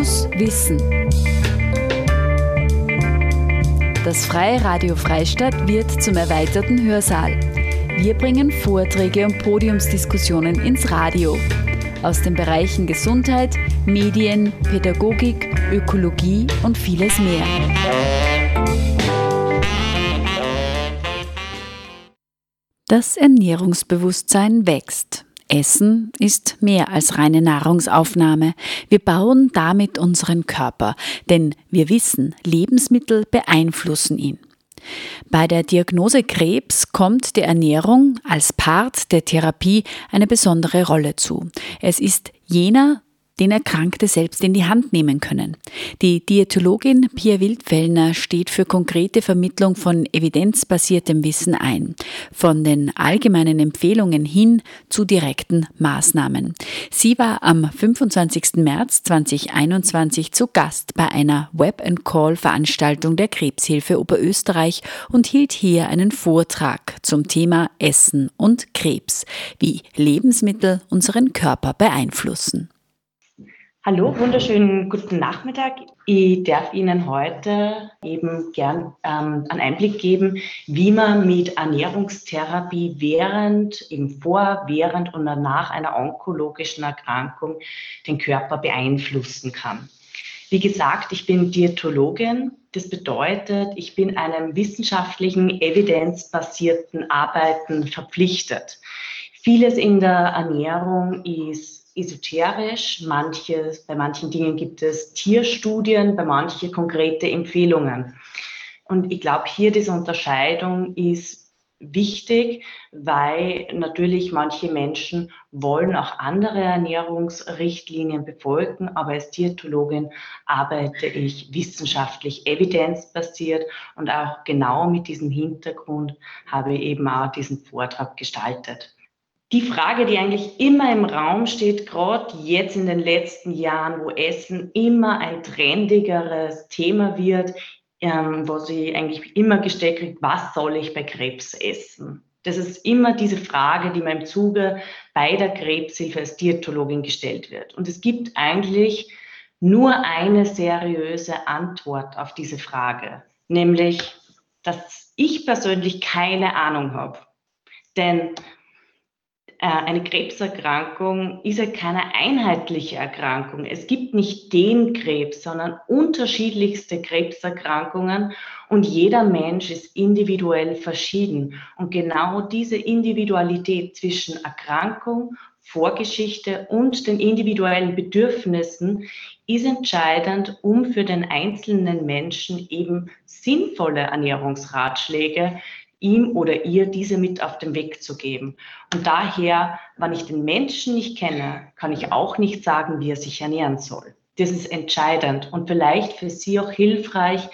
Fokus Wissen. Das Freie Radio Freistadt wird zum erweiterten Hörsaal. Wir bringen Vorträge und Podiumsdiskussionen ins Radio. Aus den Bereichen Gesundheit, Medien, Pädagogik, Ökologie und vieles mehr. Das Ernährungsbewusstsein wächst. Essen ist mehr als reine Nahrungsaufnahme. Wir bauen damit unseren Körper, denn wir wissen, Lebensmittel beeinflussen ihn. Bei der Diagnose Krebs kommt der Ernährung als Part der Therapie eine besondere Rolle zu. Es ist jener den Erkrankte selbst in die Hand nehmen können. Die Diätologin Pia Wildfellner steht für konkrete Vermittlung von evidenzbasiertem Wissen ein, von den allgemeinen Empfehlungen hin zu direkten Maßnahmen. Sie war am 25. März 2021 zu Gast bei einer Web-and-Call-Veranstaltung der Krebshilfe Oberösterreich und hielt hier einen Vortrag zum Thema Essen und Krebs, wie Lebensmittel unseren Körper beeinflussen. Hallo, wunderschönen guten Nachmittag. Ich darf Ihnen heute eben gern ähm, einen Einblick geben, wie man mit Ernährungstherapie während, im Vor-, während und nach einer onkologischen Erkrankung den Körper beeinflussen kann. Wie gesagt, ich bin Diätologin. Das bedeutet, ich bin einem wissenschaftlichen, evidenzbasierten Arbeiten verpflichtet. Vieles in der Ernährung ist esoterisch, manches, bei manchen Dingen gibt es Tierstudien, bei manchen konkrete Empfehlungen. Und ich glaube, hier diese Unterscheidung ist wichtig, weil natürlich manche Menschen wollen auch andere Ernährungsrichtlinien befolgen, aber als Diätologin arbeite ich wissenschaftlich evidenzbasiert und auch genau mit diesem Hintergrund habe ich eben auch diesen Vortrag gestaltet die Frage, die eigentlich immer im Raum steht, gerade jetzt in den letzten Jahren, wo Essen immer ein trendigeres Thema wird, ähm, wo sie eigentlich immer gestellt kriegt, was soll ich bei Krebs essen? Das ist immer diese Frage, die mir im Zuge bei der Krebshilfe als Diätologin gestellt wird. Und es gibt eigentlich nur eine seriöse Antwort auf diese Frage, nämlich, dass ich persönlich keine Ahnung habe. Denn eine Krebserkrankung ist ja keine einheitliche Erkrankung. Es gibt nicht den Krebs, sondern unterschiedlichste Krebserkrankungen und jeder Mensch ist individuell verschieden. Und genau diese Individualität zwischen Erkrankung, Vorgeschichte und den individuellen Bedürfnissen ist entscheidend, um für den einzelnen Menschen eben sinnvolle Ernährungsratschläge ihm oder ihr diese mit auf den Weg zu geben. Und daher, wenn ich den Menschen nicht kenne, kann ich auch nicht sagen, wie er sich ernähren soll. Das ist entscheidend und vielleicht für Sie auch hilfreich,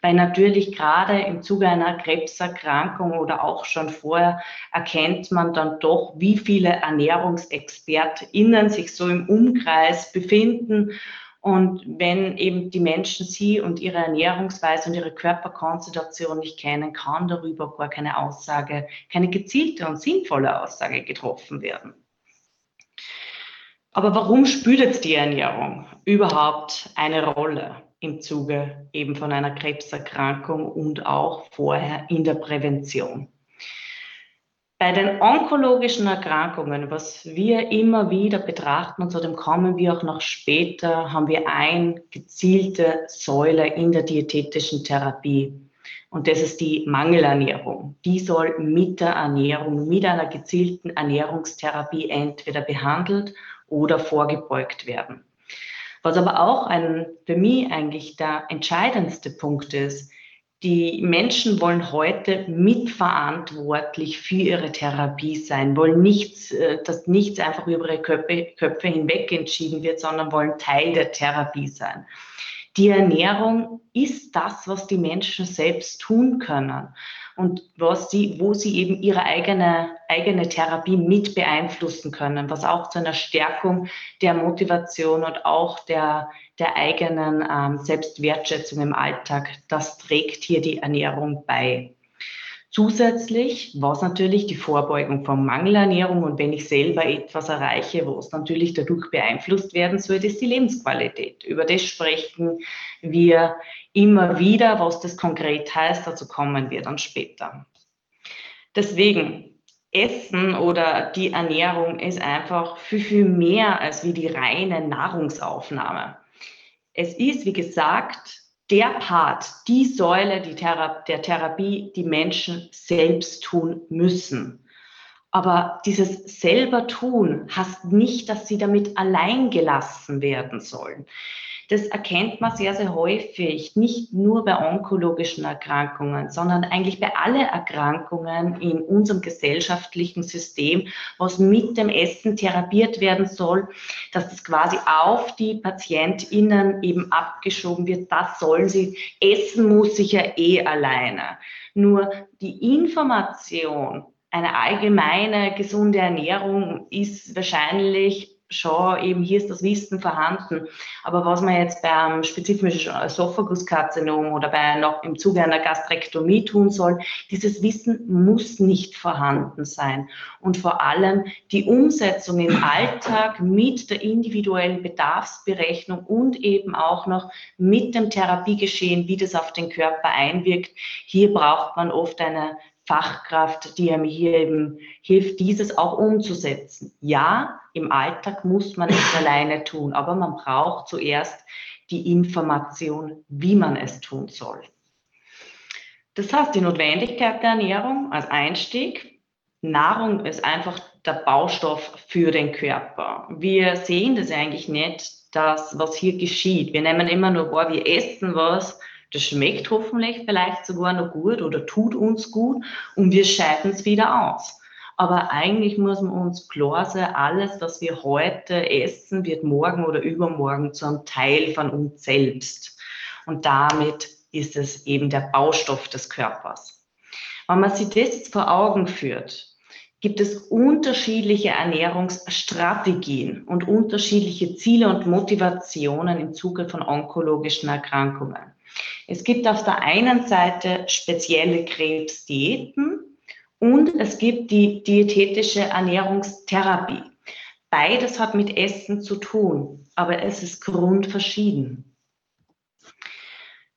weil natürlich gerade im Zuge einer Krebserkrankung oder auch schon vorher erkennt man dann doch, wie viele ErnährungsexpertInnen sich so im Umkreis befinden und wenn eben die Menschen sie und ihre Ernährungsweise und ihre Körperkonstitution nicht kennen, kann darüber gar keine Aussage, keine gezielte und sinnvolle Aussage getroffen werden. Aber warum spielt jetzt die Ernährung überhaupt eine Rolle im Zuge eben von einer Krebserkrankung und auch vorher in der Prävention? Bei den onkologischen Erkrankungen, was wir immer wieder betrachten und zu dem kommen wir auch noch später, haben wir eine gezielte Säule in der diätetischen Therapie. Und das ist die Mangelernährung. Die soll mit der Ernährung, mit einer gezielten Ernährungstherapie entweder behandelt oder vorgebeugt werden. Was aber auch ein, für mich eigentlich der entscheidendste Punkt ist, die Menschen wollen heute mitverantwortlich für ihre Therapie sein, wollen nichts, äh, dass nichts einfach über ihre Köpfe, Köpfe hinweg entschieden wird, sondern wollen Teil der Therapie sein. Die Ernährung ist das, was die Menschen selbst tun können und was sie, wo sie eben ihre eigene, eigene Therapie mit beeinflussen können, was auch zu einer Stärkung der Motivation und auch der, der eigenen ähm, Selbstwertschätzung im Alltag, das trägt hier die Ernährung bei. Zusätzlich, was natürlich die Vorbeugung von Mangelernährung und wenn ich selber etwas erreiche, was natürlich dadurch beeinflusst werden soll, ist die Lebensqualität. Über das sprechen wir immer wieder, was das konkret heißt, dazu kommen wir dann später. Deswegen, Essen oder die Ernährung ist einfach viel, viel mehr als wie die reine Nahrungsaufnahme. Es ist, wie gesagt, der Part, die Säule die Thera der Therapie, die Menschen selbst tun müssen. Aber dieses selber tun heißt nicht, dass sie damit allein gelassen werden sollen. Das erkennt man sehr, sehr häufig, nicht nur bei onkologischen Erkrankungen, sondern eigentlich bei allen Erkrankungen in unserem gesellschaftlichen System, was mit dem Essen therapiert werden soll, dass das quasi auf die PatientInnen eben abgeschoben wird. Das sollen sie. Essen muss sich ja eh alleine. Nur die Information, eine allgemeine gesunde Ernährung ist wahrscheinlich schon eben hier ist das Wissen vorhanden. Aber was man jetzt beim spezifischen Esophaguskarzinom oder bei noch im Zuge einer Gastrektomie tun soll, dieses Wissen muss nicht vorhanden sein. Und vor allem die Umsetzung im Alltag mit der individuellen Bedarfsberechnung und eben auch noch mit dem Therapiegeschehen, wie das auf den Körper einwirkt. Hier braucht man oft eine Fachkraft, die mir hier eben hilft, dieses auch umzusetzen. Ja, im Alltag muss man es alleine tun, aber man braucht zuerst die Information, wie man es tun soll. Das heißt, die Notwendigkeit der Ernährung als Einstieg. Nahrung ist einfach der Baustoff für den Körper. Wir sehen das eigentlich nicht, dass was hier geschieht. Wir nehmen immer nur wahr, wir essen was, das schmeckt hoffentlich vielleicht sogar noch gut oder tut uns gut und wir scheiden es wieder aus. Aber eigentlich muss man uns klar sein, alles, was wir heute essen, wird morgen oder übermorgen zu einem Teil von uns selbst. Und damit ist es eben der Baustoff des Körpers. Wenn man sich das jetzt vor Augen führt, gibt es unterschiedliche Ernährungsstrategien und unterschiedliche Ziele und Motivationen im Zuge von onkologischen Erkrankungen. Es gibt auf der einen Seite spezielle Krebsdiäten und es gibt die diätetische Ernährungstherapie. Beides hat mit Essen zu tun, aber es ist grundverschieden.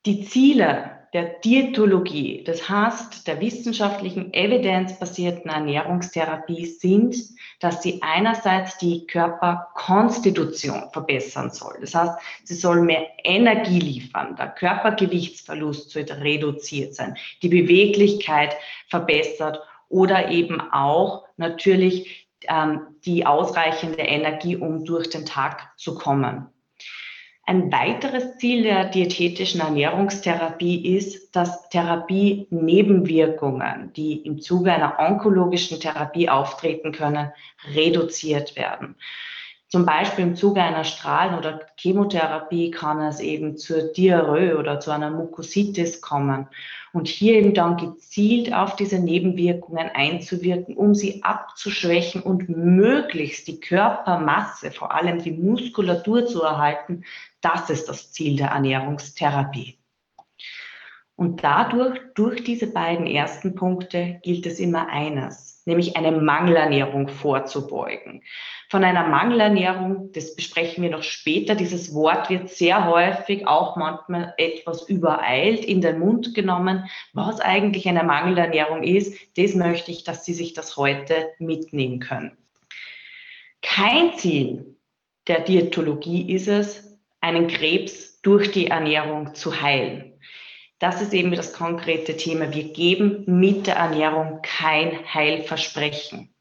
Die Ziele der Diätologie, das heißt der wissenschaftlichen evidenzbasierten Ernährungstherapie sind, dass sie einerseits die Körperkonstitution verbessern soll. Das heißt, sie soll mehr Energie liefern, der Körpergewichtsverlust soll reduziert sein, die Beweglichkeit verbessert oder eben auch natürlich ähm, die ausreichende Energie, um durch den Tag zu kommen. Ein weiteres Ziel der diätetischen Ernährungstherapie ist, dass Therapie-Nebenwirkungen, die im Zuge einer onkologischen Therapie auftreten können, reduziert werden. Zum Beispiel im Zuge einer Strahlen- oder Chemotherapie kann es eben zur Diarrhoe oder zu einer Mukositis kommen. Und hier eben dann gezielt auf diese Nebenwirkungen einzuwirken, um sie abzuschwächen und möglichst die Körpermasse, vor allem die Muskulatur zu erhalten, das ist das Ziel der Ernährungstherapie. Und dadurch, durch diese beiden ersten Punkte, gilt es immer eines, nämlich eine Mangelernährung vorzubeugen. Von einer Mangelernährung, das besprechen wir noch später, dieses Wort wird sehr häufig auch manchmal etwas übereilt in den Mund genommen. Was eigentlich eine Mangelernährung ist, das möchte ich, dass Sie sich das heute mitnehmen können. Kein Ziel der Diätologie ist es, einen Krebs durch die Ernährung zu heilen. Das ist eben das konkrete Thema. Wir geben mit der Ernährung kein Heilversprechen.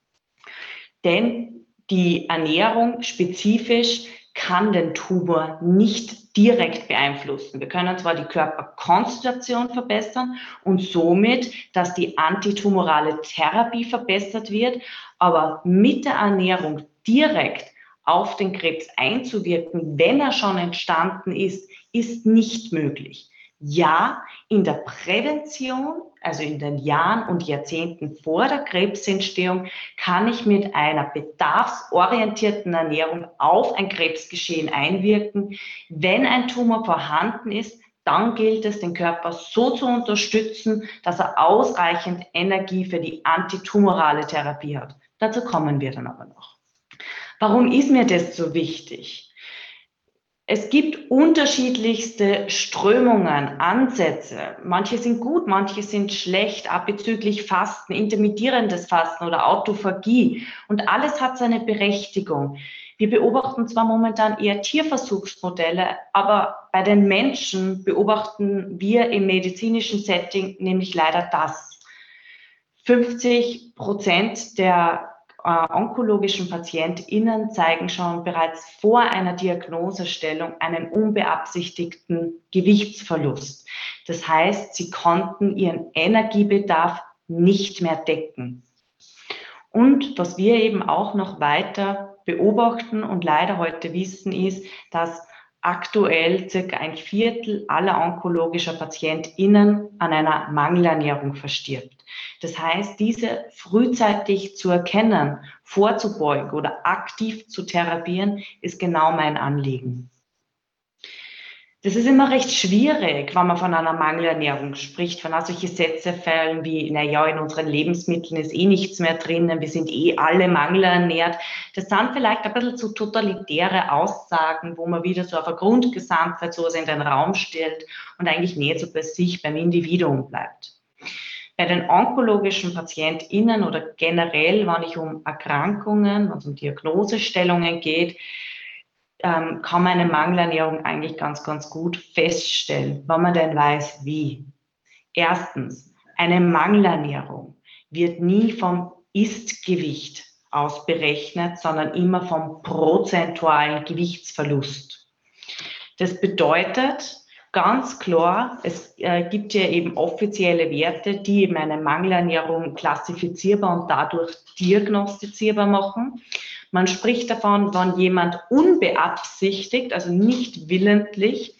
Denn die Ernährung spezifisch kann den Tumor nicht direkt beeinflussen. Wir können zwar die Körperkonstitution verbessern und somit, dass die antitumorale Therapie verbessert wird, aber mit der Ernährung direkt auf den Krebs einzuwirken, wenn er schon entstanden ist, ist nicht möglich. Ja, in der Prävention, also in den Jahren und Jahrzehnten vor der Krebsentstehung, kann ich mit einer bedarfsorientierten Ernährung auf ein Krebsgeschehen einwirken. Wenn ein Tumor vorhanden ist, dann gilt es, den Körper so zu unterstützen, dass er ausreichend Energie für die antitumorale Therapie hat. Dazu kommen wir dann aber noch. Warum ist mir das so wichtig? Es gibt unterschiedlichste Strömungen, Ansätze. Manche sind gut, manche sind schlecht, bezüglich Fasten, intermittierendes Fasten oder Autophagie. Und alles hat seine Berechtigung. Wir beobachten zwar momentan eher Tierversuchsmodelle, aber bei den Menschen beobachten wir im medizinischen Setting nämlich leider das. 50 Prozent der onkologischen PatientInnen zeigen schon bereits vor einer Diagnosestellung einen unbeabsichtigten Gewichtsverlust. Das heißt, sie konnten ihren Energiebedarf nicht mehr decken. Und was wir eben auch noch weiter beobachten und leider heute wissen, ist, dass aktuell circa ein Viertel aller onkologischer PatientInnen an einer Mangelernährung verstirbt. Das heißt, diese frühzeitig zu erkennen, vorzubeugen oder aktiv zu therapieren, ist genau mein Anliegen. Das ist immer recht schwierig, wenn man von einer Mangelernährung spricht, von solche Sätze fallen wie, naja, in unseren Lebensmitteln ist eh nichts mehr drinnen, wir sind eh alle mangelernährt. Das sind vielleicht ein bisschen zu totalitäre Aussagen, wo man wieder so auf eine Grundgesamtheit so in den Raum stellt und eigentlich nicht so bei sich, beim Individuum bleibt. Bei den onkologischen PatientInnen oder generell, wenn ich um Erkrankungen, wenn es um Diagnosestellungen geht, ähm, kann man eine Mangelernährung eigentlich ganz, ganz gut feststellen, wenn man denn weiß, wie. Erstens, eine Mangelernährung wird nie vom Istgewicht aus berechnet, sondern immer vom prozentualen Gewichtsverlust. Das bedeutet ganz klar, es äh, gibt ja eben offizielle Werte, die eben eine Mangelernährung klassifizierbar und dadurch diagnostizierbar machen. Man spricht davon, wenn jemand unbeabsichtigt, also nicht willentlich,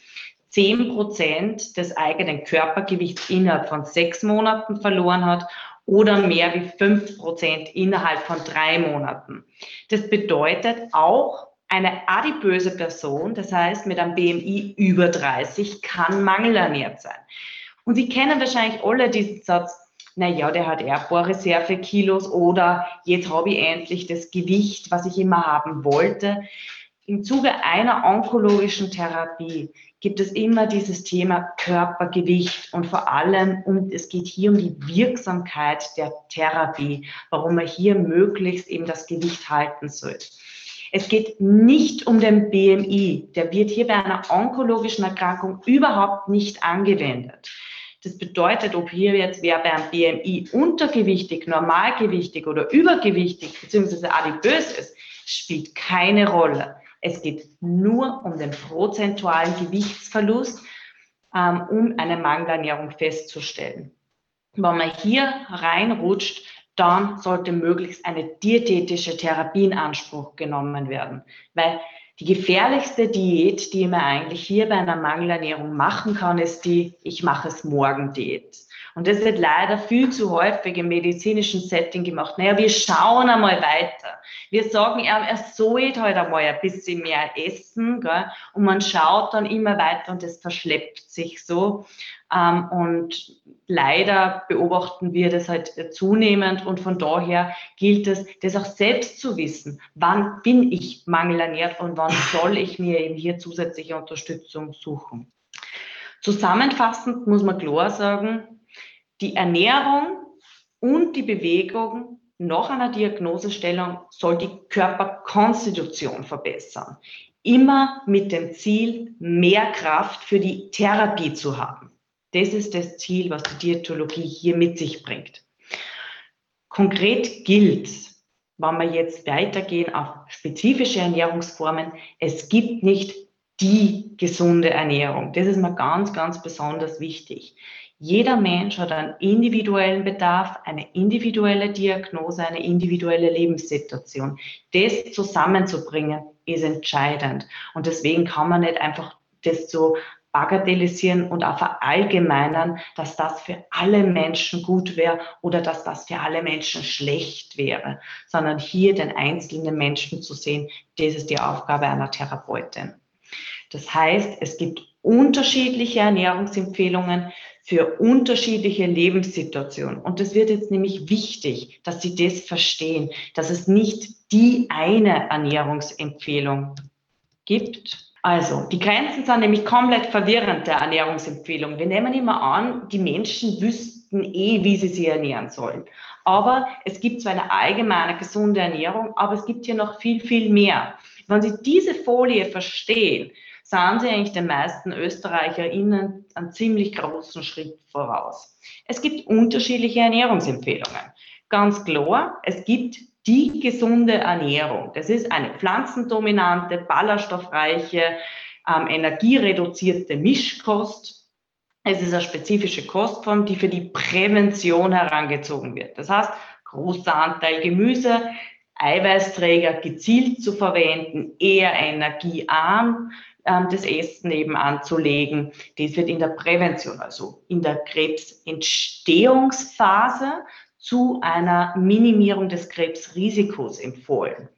10 Prozent des eigenen Körpergewichts innerhalb von sechs Monaten verloren hat oder mehr wie 5 Prozent innerhalb von drei Monaten. Das bedeutet auch, eine adipöse Person, das heißt mit einem BMI über 30, kann mangelernährt sein. Und Sie kennen wahrscheinlich alle diesen Satz, naja, der hat eher ein paar Reservekilos oder jetzt habe ich endlich das Gewicht, was ich immer haben wollte. Im Zuge einer onkologischen Therapie gibt es immer dieses Thema Körpergewicht und vor allem, um, es geht hier um die Wirksamkeit der Therapie, warum man hier möglichst eben das Gewicht halten soll. Es geht nicht um den BMI. Der wird hier bei einer onkologischen Erkrankung überhaupt nicht angewendet. Das bedeutet, ob hier jetzt wer beim BMI untergewichtig, normalgewichtig oder übergewichtig bzw. adipös ist, spielt keine Rolle. Es geht nur um den prozentualen Gewichtsverlust, ähm, um eine Mangelernährung festzustellen. Wenn man hier reinrutscht, dann sollte möglichst eine diätetische Therapie in Anspruch genommen werden, weil die gefährlichste Diät, die man eigentlich hier bei einer Mangelernährung machen kann, ist die Ich mache es morgen Diät. Und das wird leider viel zu häufig im medizinischen Setting gemacht. Naja, wir schauen einmal weiter. Wir sagen, er, er sollte halt einmal ein bisschen mehr essen. Gell? Und man schaut dann immer weiter und das verschleppt sich so. Ähm, und leider beobachten wir das halt zunehmend und von daher gilt es, das auch selbst zu wissen. Wann bin ich mangelernährt und wann soll ich mir eben hier zusätzliche Unterstützung suchen? Zusammenfassend muss man klar sagen, die Ernährung und die Bewegung nach einer Diagnosestellung soll die Körperkonstitution verbessern. Immer mit dem Ziel, mehr Kraft für die Therapie zu haben. Das ist das Ziel, was die Diätologie hier mit sich bringt. Konkret gilt, wenn wir jetzt weitergehen auf spezifische Ernährungsformen, es gibt nicht die gesunde Ernährung. Das ist mir ganz, ganz besonders wichtig. Jeder Mensch hat einen individuellen Bedarf, eine individuelle Diagnose, eine individuelle Lebenssituation. Das zusammenzubringen ist entscheidend. Und deswegen kann man nicht einfach das so bagatellisieren und auch verallgemeinern, dass das für alle Menschen gut wäre oder dass das für alle Menschen schlecht wäre, sondern hier den einzelnen Menschen zu sehen, das ist die Aufgabe einer Therapeutin. Das heißt, es gibt unterschiedliche Ernährungsempfehlungen für unterschiedliche Lebenssituationen. Und es wird jetzt nämlich wichtig, dass Sie das verstehen, dass es nicht die eine Ernährungsempfehlung gibt. Also, die Grenzen sind nämlich komplett verwirrend der Ernährungsempfehlung. Wir nehmen immer an, die Menschen wüssten eh, wie sie sich ernähren sollen. Aber es gibt zwar eine allgemeine gesunde Ernährung, aber es gibt hier noch viel, viel mehr. Wenn Sie diese Folie verstehen, sahen Sie eigentlich den meisten ÖsterreicherInnen einen ziemlich großen Schritt voraus. Es gibt unterschiedliche Ernährungsempfehlungen. Ganz klar, es gibt die gesunde Ernährung. Das ist eine pflanzendominante, ballaststoffreiche, ähm, energiereduzierte Mischkost. Es ist eine spezifische Kostform, die für die Prävention herangezogen wird. Das heißt, großer Anteil Gemüse, Eiweißträger gezielt zu verwenden, eher energiearm ähm, das Essen eben anzulegen. Das wird in der Prävention, also in der Krebsentstehungsphase zu einer Minimierung des Krebsrisikos empfohlen.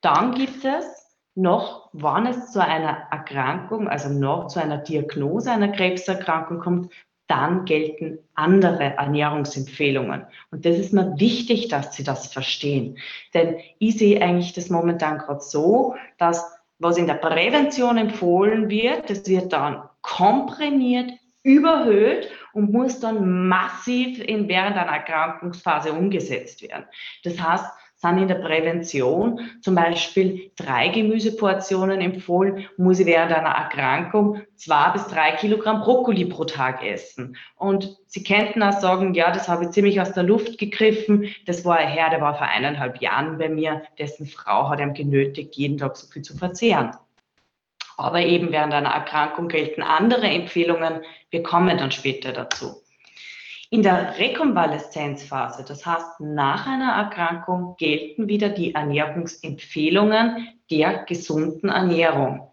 Dann gibt es noch, wann es zu einer Erkrankung, also noch zu einer Diagnose einer Krebserkrankung kommt, dann gelten andere Ernährungsempfehlungen. Und das ist mir wichtig, dass Sie das verstehen. Denn ich sehe eigentlich das momentan gerade so, dass was in der Prävention empfohlen wird, das wird dann komprimiert, überhöht und muss dann massiv in, während einer Erkrankungsphase umgesetzt werden. Das heißt, sind in der Prävention zum Beispiel drei Gemüseportionen empfohlen, muss ich während einer Erkrankung zwei bis drei Kilogramm Brokkoli pro Tag essen. Und Sie könnten auch sagen, ja, das habe ich ziemlich aus der Luft gegriffen. Das war ein Herr, der war vor eineinhalb Jahren bei mir, dessen Frau hat ihm genötigt, jeden Tag so viel zu verzehren. Aber eben während einer Erkrankung gelten andere Empfehlungen. Wir kommen dann später dazu. In der Rekonvaleszenzphase, das heißt nach einer Erkrankung, gelten wieder die Ernährungsempfehlungen der gesunden Ernährung.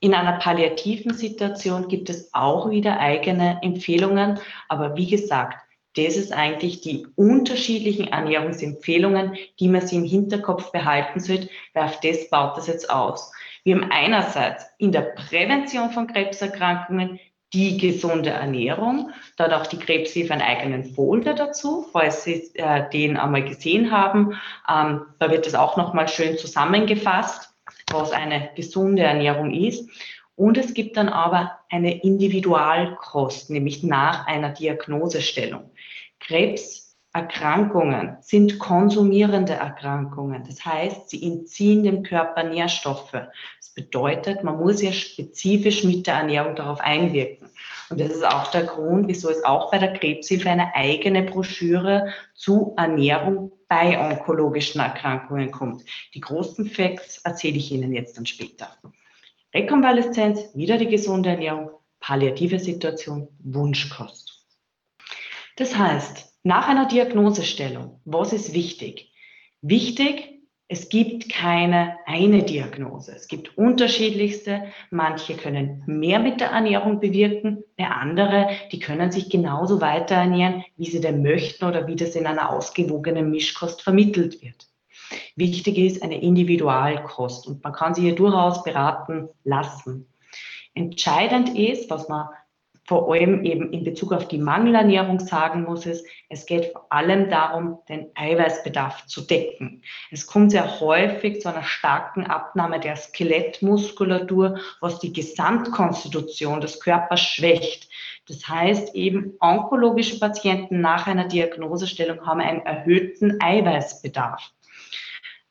In einer palliativen Situation gibt es auch wieder eigene Empfehlungen, aber wie gesagt, das ist eigentlich die unterschiedlichen Ernährungsempfehlungen, die man sich im Hinterkopf behalten sollte, weil auf das baut das jetzt aus. Wir haben einerseits in der Prävention von Krebserkrankungen die gesunde Ernährung. Da hat auch die Krebshilfe einen eigenen Folder dazu, falls Sie äh, den einmal gesehen haben. Ähm, da wird es auch nochmal schön zusammengefasst, was eine gesunde Ernährung ist. Und es gibt dann aber eine Individualkost, nämlich nach einer Diagnosestellung. Krebs Erkrankungen sind konsumierende Erkrankungen. Das heißt, sie entziehen dem Körper Nährstoffe. Das bedeutet, man muss ja spezifisch mit der Ernährung darauf einwirken. Und das ist auch der Grund, wieso es auch bei der Krebshilfe eine eigene Broschüre zu Ernährung bei onkologischen Erkrankungen kommt. Die großen Facts erzähle ich Ihnen jetzt dann später. Rekonvaleszenz, wieder die gesunde Ernährung, palliative Situation, Wunschkost. Das heißt, nach einer Diagnosestellung, was ist wichtig? Wichtig, es gibt keine eine Diagnose. Es gibt unterschiedlichste. Manche können mehr mit der Ernährung bewirken, der andere, die können sich genauso weiter ernähren, wie sie denn möchten oder wie das in einer ausgewogenen Mischkost vermittelt wird. Wichtig ist eine Individualkost und man kann sie hier durchaus beraten lassen. Entscheidend ist, was man vor allem eben in Bezug auf die Mangelernährung sagen muss es, es geht vor allem darum, den Eiweißbedarf zu decken. Es kommt sehr häufig zu einer starken Abnahme der Skelettmuskulatur, was die Gesamtkonstitution des Körpers schwächt. Das heißt eben, onkologische Patienten nach einer Diagnosestellung haben einen erhöhten Eiweißbedarf.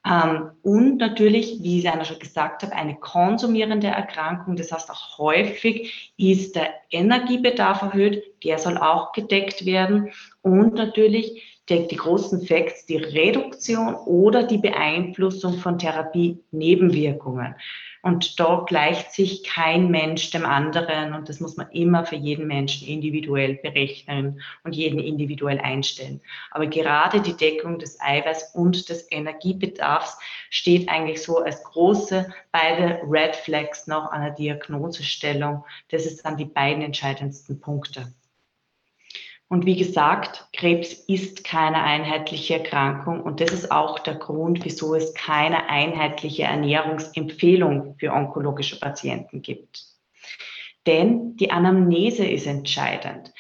Ähm, und natürlich, wie ich einer schon gesagt habe, eine konsumierende Erkrankung. Das heißt, auch häufig ist der Energiebedarf erhöht. Der soll auch gedeckt werden. Und natürlich die, die großen Facts, die Reduktion oder die Beeinflussung von Therapie-Nebenwirkungen. Und da gleicht sich kein Mensch dem anderen und das muss man immer für jeden Menschen individuell berechnen und jeden individuell einstellen. Aber gerade die Deckung des Eiweiß und des Energiebedarfs steht eigentlich so als große beide Red Flags noch einer Diagnosestellung. Das ist dann die beiden entscheidendsten Punkte. Und wie gesagt, Krebs ist keine einheitliche Erkrankung und das ist auch der Grund, wieso es keine einheitliche Ernährungsempfehlung für onkologische Patienten gibt. Denn die Anamnese ist entscheidend.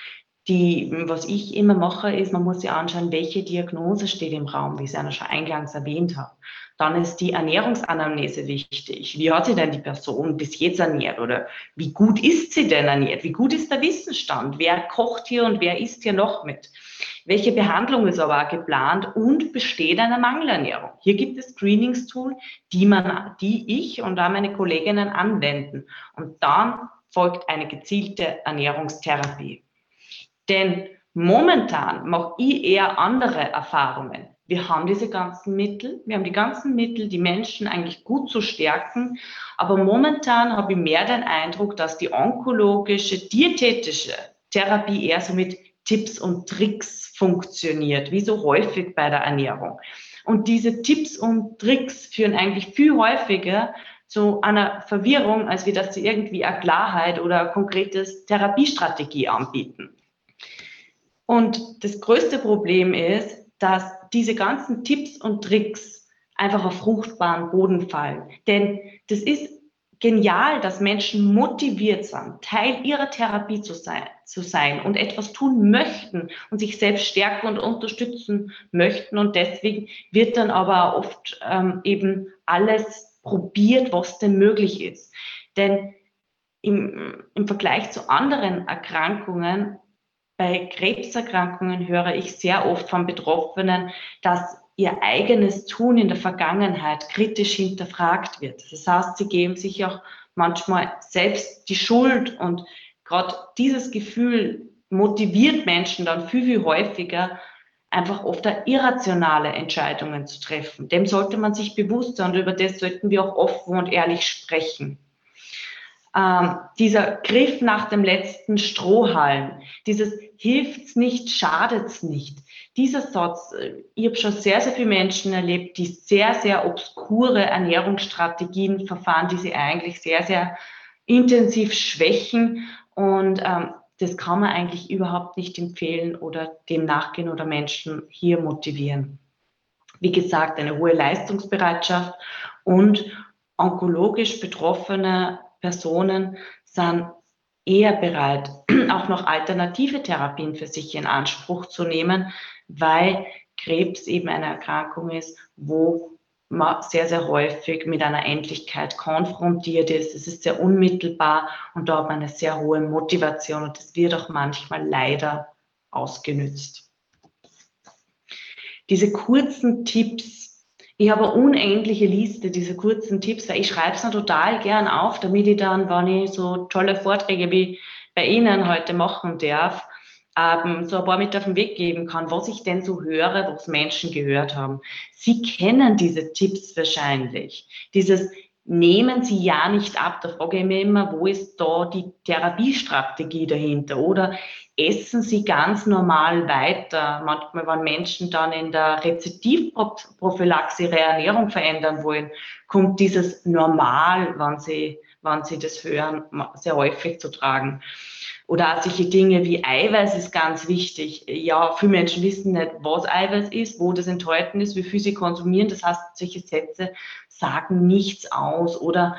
Die, was ich immer mache, ist, man muss sich anschauen, welche Diagnose steht im Raum, wie ich es ja schon eingangs erwähnt habe. Dann ist die Ernährungsanamnese wichtig. Wie hat sich denn die Person bis jetzt ernährt oder wie gut ist sie denn ernährt? Wie gut ist der Wissensstand? Wer kocht hier und wer isst hier noch mit? Welche Behandlung ist aber geplant und besteht eine Mangelernährung? Hier gibt es Screenings-Tool, die man, die ich und auch meine Kolleginnen anwenden. Und dann folgt eine gezielte Ernährungstherapie. Denn momentan mache ich eher andere Erfahrungen. Wir haben diese ganzen Mittel, wir haben die ganzen Mittel, die Menschen eigentlich gut zu stärken. Aber momentan habe ich mehr den Eindruck, dass die onkologische, diätetische Therapie eher so mit Tipps und Tricks funktioniert, wie so häufig bei der Ernährung. Und diese Tipps und Tricks führen eigentlich viel häufiger zu einer Verwirrung, als wir dass sie irgendwie eine Klarheit oder eine konkrete Therapiestrategie anbieten. Und das größte Problem ist, dass diese ganzen Tipps und Tricks einfach auf fruchtbaren Boden fallen. Denn das ist genial, dass Menschen motiviert sind, Teil ihrer Therapie zu sein, zu sein und etwas tun möchten und sich selbst stärken und unterstützen möchten. Und deswegen wird dann aber oft ähm, eben alles probiert, was denn möglich ist. Denn im, im Vergleich zu anderen Erkrankungen bei Krebserkrankungen höre ich sehr oft von Betroffenen, dass ihr eigenes Tun in der Vergangenheit kritisch hinterfragt wird. Das heißt, sie geben sich auch manchmal selbst die Schuld und gerade dieses Gefühl motiviert Menschen dann viel, viel häufiger, einfach oft irrationale Entscheidungen zu treffen. Dem sollte man sich bewusst sein und über das sollten wir auch offen und ehrlich sprechen ähm, dieser Griff nach dem letzten Strohhalm, dieses hilft's nicht, schadet's nicht. Dieser Satz, äh, ich habe schon sehr, sehr viele Menschen erlebt, die sehr, sehr obskure Ernährungsstrategien verfahren, die sie eigentlich sehr, sehr intensiv schwächen. Und ähm, das kann man eigentlich überhaupt nicht empfehlen oder dem nachgehen oder Menschen hier motivieren. Wie gesagt, eine hohe Leistungsbereitschaft und onkologisch Betroffene Personen sind eher bereit, auch noch alternative Therapien für sich in Anspruch zu nehmen, weil Krebs eben eine Erkrankung ist, wo man sehr, sehr häufig mit einer Endlichkeit konfrontiert ist. Es ist sehr unmittelbar und da hat man eine sehr hohe Motivation und das wird auch manchmal leider ausgenützt. Diese kurzen Tipps ich habe eine unendliche Liste dieser kurzen Tipps, weil ich schreibe es mir total gern auf, damit ich dann, wenn ich so tolle Vorträge wie bei Ihnen heute machen darf, ähm, so ein paar mit auf den Weg geben kann, was ich denn so höre, was Menschen gehört haben. Sie kennen diese Tipps wahrscheinlich. Dieses nehmen Sie ja nicht ab. Da frage ich mich immer, wo ist da die Therapiestrategie dahinter? Oder essen sie ganz normal weiter. Manchmal, wenn Menschen dann in der Rezidivprophylaxe ihre Ernährung verändern wollen, kommt dieses Normal, wenn sie, wenn sie das hören, sehr häufig zu tragen. Oder auch solche Dinge wie Eiweiß ist ganz wichtig. Ja, viele Menschen wissen nicht, was Eiweiß ist, wo das enthalten ist, wie viel sie konsumieren. Das heißt, solche Sätze sagen nichts aus. Oder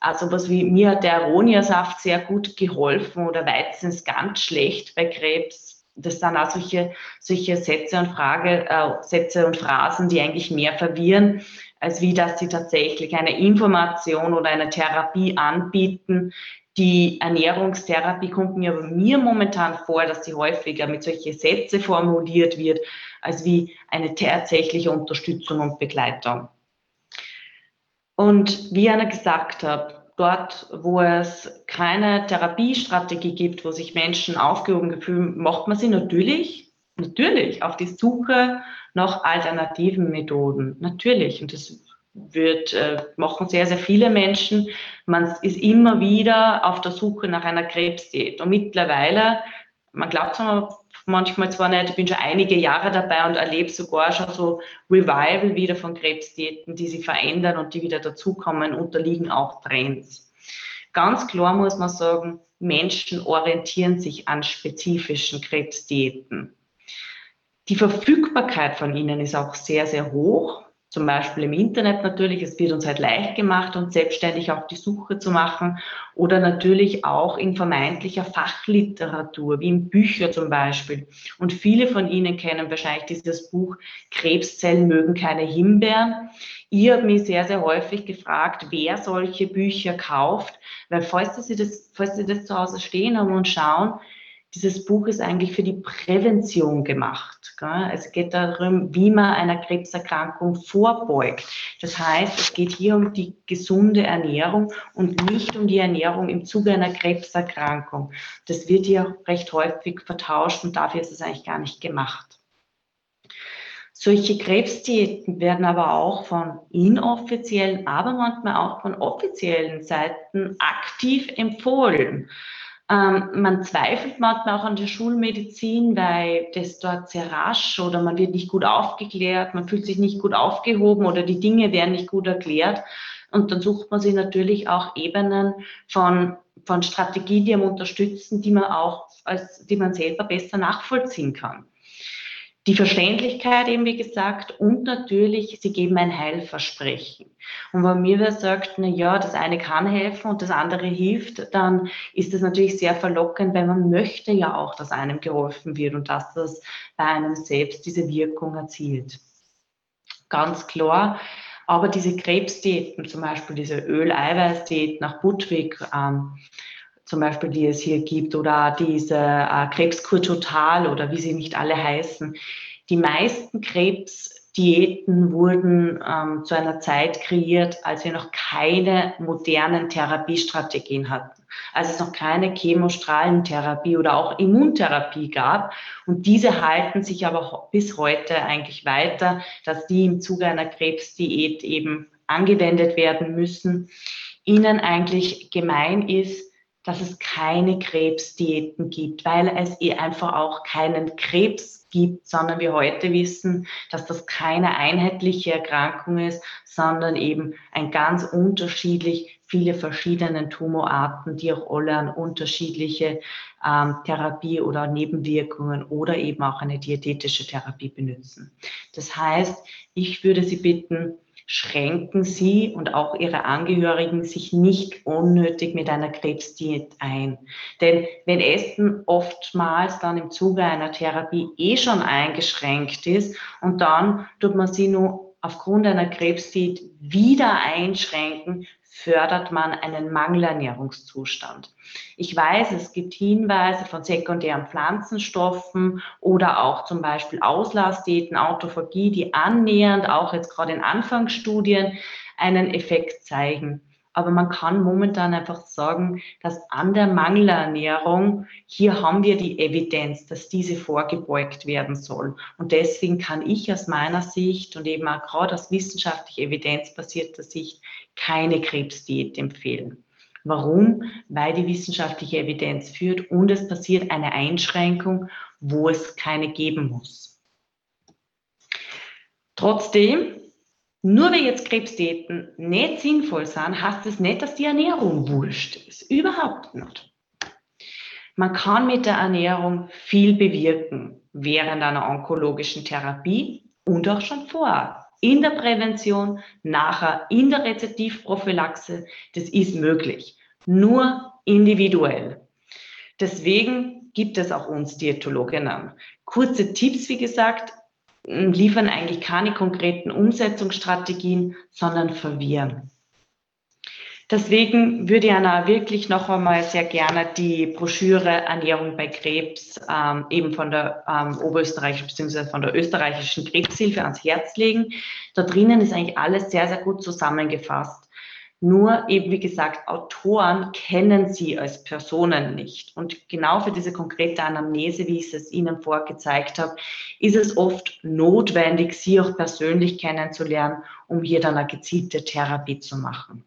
also was wie mir hat der Aronia-Saft sehr gut geholfen oder Weizen ist ganz schlecht bei Krebs. Das sind auch solche, solche Sätze und Frage, äh, Sätze und Phrasen, die eigentlich mehr verwirren, als wie dass sie tatsächlich eine Information oder eine Therapie anbieten. Die Ernährungstherapie kommt mir mir momentan vor, dass sie häufiger mit solchen Sätze formuliert wird, als wie eine tatsächliche Unterstützung und Begleitung. Und wie einer gesagt hat, dort, wo es keine Therapiestrategie gibt, wo sich Menschen aufgehoben fühlen, macht man sie natürlich, natürlich auf die Suche nach alternativen Methoden. Natürlich. Und das wird, äh, machen sehr, sehr viele Menschen. Man ist immer wieder auf der Suche nach einer Krebsdiät. Und mittlerweile, man glaubt zwar manchmal zwar nicht, ich bin schon einige Jahre dabei und erlebe sogar schon so Revival wieder von Krebsdiäten, die sich verändern und die wieder dazukommen, unterliegen auch Trends. Ganz klar muss man sagen, Menschen orientieren sich an spezifischen Krebsdiäten. Die Verfügbarkeit von ihnen ist auch sehr, sehr hoch. Zum Beispiel im Internet natürlich. Es wird uns halt leicht gemacht, uns selbstständig auf die Suche zu machen oder natürlich auch in vermeintlicher Fachliteratur, wie in Büchern zum Beispiel. Und viele von Ihnen kennen wahrscheinlich dieses Buch Krebszellen mögen keine Himbeeren. Ihr habt mich sehr, sehr häufig gefragt, wer solche Bücher kauft, weil falls Sie das, falls Sie das zu Hause stehen haben und schauen, dieses Buch ist eigentlich für die Prävention gemacht. Gell? Es geht darum, wie man einer Krebserkrankung vorbeugt. Das heißt, es geht hier um die gesunde Ernährung und nicht um die Ernährung im Zuge einer Krebserkrankung. Das wird hier recht häufig vertauscht und dafür ist es eigentlich gar nicht gemacht. Solche Krebsdiäten werden aber auch von inoffiziellen, aber manchmal auch von offiziellen Seiten aktiv empfohlen. Ähm, man zweifelt manchmal auch an der Schulmedizin, weil das dort sehr rasch oder man wird nicht gut aufgeklärt, man fühlt sich nicht gut aufgehoben oder die Dinge werden nicht gut erklärt. Und dann sucht man sich natürlich auch Ebenen von, von Strategie, die einem unterstützen, die man auch als, die man selber besser nachvollziehen kann. Die Verständlichkeit eben, wie gesagt, und natürlich, sie geben ein Heilversprechen. Und wenn mir wer sagt, na ja, das eine kann helfen und das andere hilft, dann ist das natürlich sehr verlockend, weil man möchte ja auch, dass einem geholfen wird und dass das bei einem selbst diese Wirkung erzielt. Ganz klar. Aber diese Krebsdiäten, zum Beispiel diese Öl-Eiweiß-Diät nach Budwig, ähm, zum Beispiel, die es hier gibt, oder diese äh, Krebskur Total oder wie sie nicht alle heißen. Die meisten Krebsdiäten wurden ähm, zu einer Zeit kreiert, als wir noch keine modernen Therapiestrategien hatten. Als es noch keine Chemostrahlentherapie oder auch Immuntherapie gab. Und diese halten sich aber bis heute eigentlich weiter, dass die im Zuge einer Krebsdiät eben angewendet werden müssen. Ihnen eigentlich gemein ist, dass es keine Krebsdiäten gibt, weil es eh einfach auch keinen Krebs gibt, sondern wir heute wissen, dass das keine einheitliche Erkrankung ist, sondern eben ein ganz unterschiedlich viele verschiedene Tumorarten, die auch alle an unterschiedliche ähm, Therapie oder Nebenwirkungen oder eben auch eine diätetische Therapie benutzen. Das heißt, ich würde Sie bitten, schränken Sie und auch Ihre Angehörigen sich nicht unnötig mit einer Krebsdiät ein. Denn wenn Essen oftmals dann im Zuge einer Therapie eh schon eingeschränkt ist und dann tut man sie nur aufgrund einer Krebsdiät wieder einschränken, fördert man einen Mangelernährungszustand. Ich weiß, es gibt Hinweise von sekundären Pflanzenstoffen oder auch zum Beispiel Auslassdiäten, Autophagie, die annähernd auch jetzt gerade in Anfangsstudien einen Effekt zeigen. Aber man kann momentan einfach sagen, dass an der Mangelernährung, hier haben wir die Evidenz, dass diese vorgebeugt werden soll. Und deswegen kann ich aus meiner Sicht und eben auch gerade aus wissenschaftlich evidenzbasierter Sicht keine Krebsdiät empfehlen. Warum? Weil die wissenschaftliche Evidenz führt und es passiert eine Einschränkung, wo es keine geben muss. Trotzdem, nur weil jetzt Krebsdiäten nicht sinnvoll sind, heißt es das nicht, dass die Ernährung wurscht ist. Überhaupt nicht. Man kann mit der Ernährung viel bewirken während einer onkologischen Therapie und auch schon vorher in der Prävention, nachher in der Rezidivprophylaxe. Das ist möglich, nur individuell. Deswegen gibt es auch uns Diätologinnen. Kurze Tipps, wie gesagt, liefern eigentlich keine konkreten Umsetzungsstrategien, sondern verwirren. Deswegen würde ich Anna wirklich noch einmal sehr gerne die Broschüre Ernährung bei Krebs ähm, eben von der ähm, oberösterreichischen bzw. von der österreichischen Krebshilfe ans Herz legen. Da drinnen ist eigentlich alles sehr, sehr gut zusammengefasst. Nur eben, wie gesagt, Autoren kennen sie als Personen nicht. Und genau für diese konkrete Anamnese, wie ich es Ihnen vorgezeigt habe, ist es oft notwendig, sie auch persönlich kennenzulernen, um hier dann eine gezielte Therapie zu machen.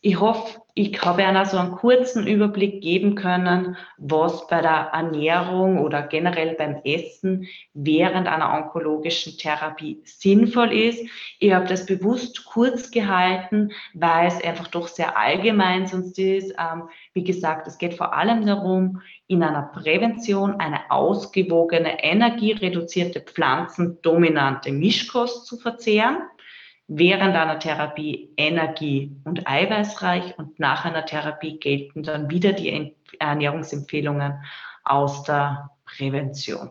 Ich hoffe, ich habe Ihnen so einen kurzen Überblick geben können, was bei der Ernährung oder generell beim Essen während einer onkologischen Therapie sinnvoll ist. Ich habe das bewusst kurz gehalten, weil es einfach doch sehr allgemein sonst ist. Ähm, wie gesagt, es geht vor allem darum, in einer Prävention eine ausgewogene, energiereduzierte, pflanzendominante Mischkost zu verzehren während einer Therapie energie- und eiweißreich und nach einer Therapie gelten dann wieder die Ernährungsempfehlungen aus der Prävention.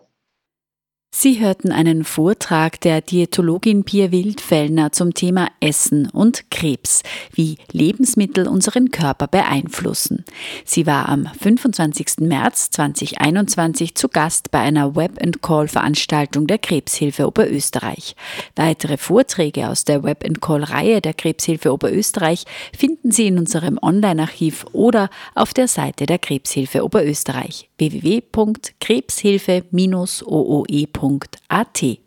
Sie hörten einen Vortrag der Diätologin Pia Wildfellner zum Thema Essen und Krebs, wie Lebensmittel unseren Körper beeinflussen. Sie war am 25. März 2021 zu Gast bei einer Web-and-Call-Veranstaltung der Krebshilfe Oberösterreich. Weitere Vorträge aus der Web-and-Call-Reihe der Krebshilfe Oberösterreich finden Sie in unserem Online-Archiv oder auf der Seite der Krebshilfe Oberösterreich www.krebshilfe-ooe.at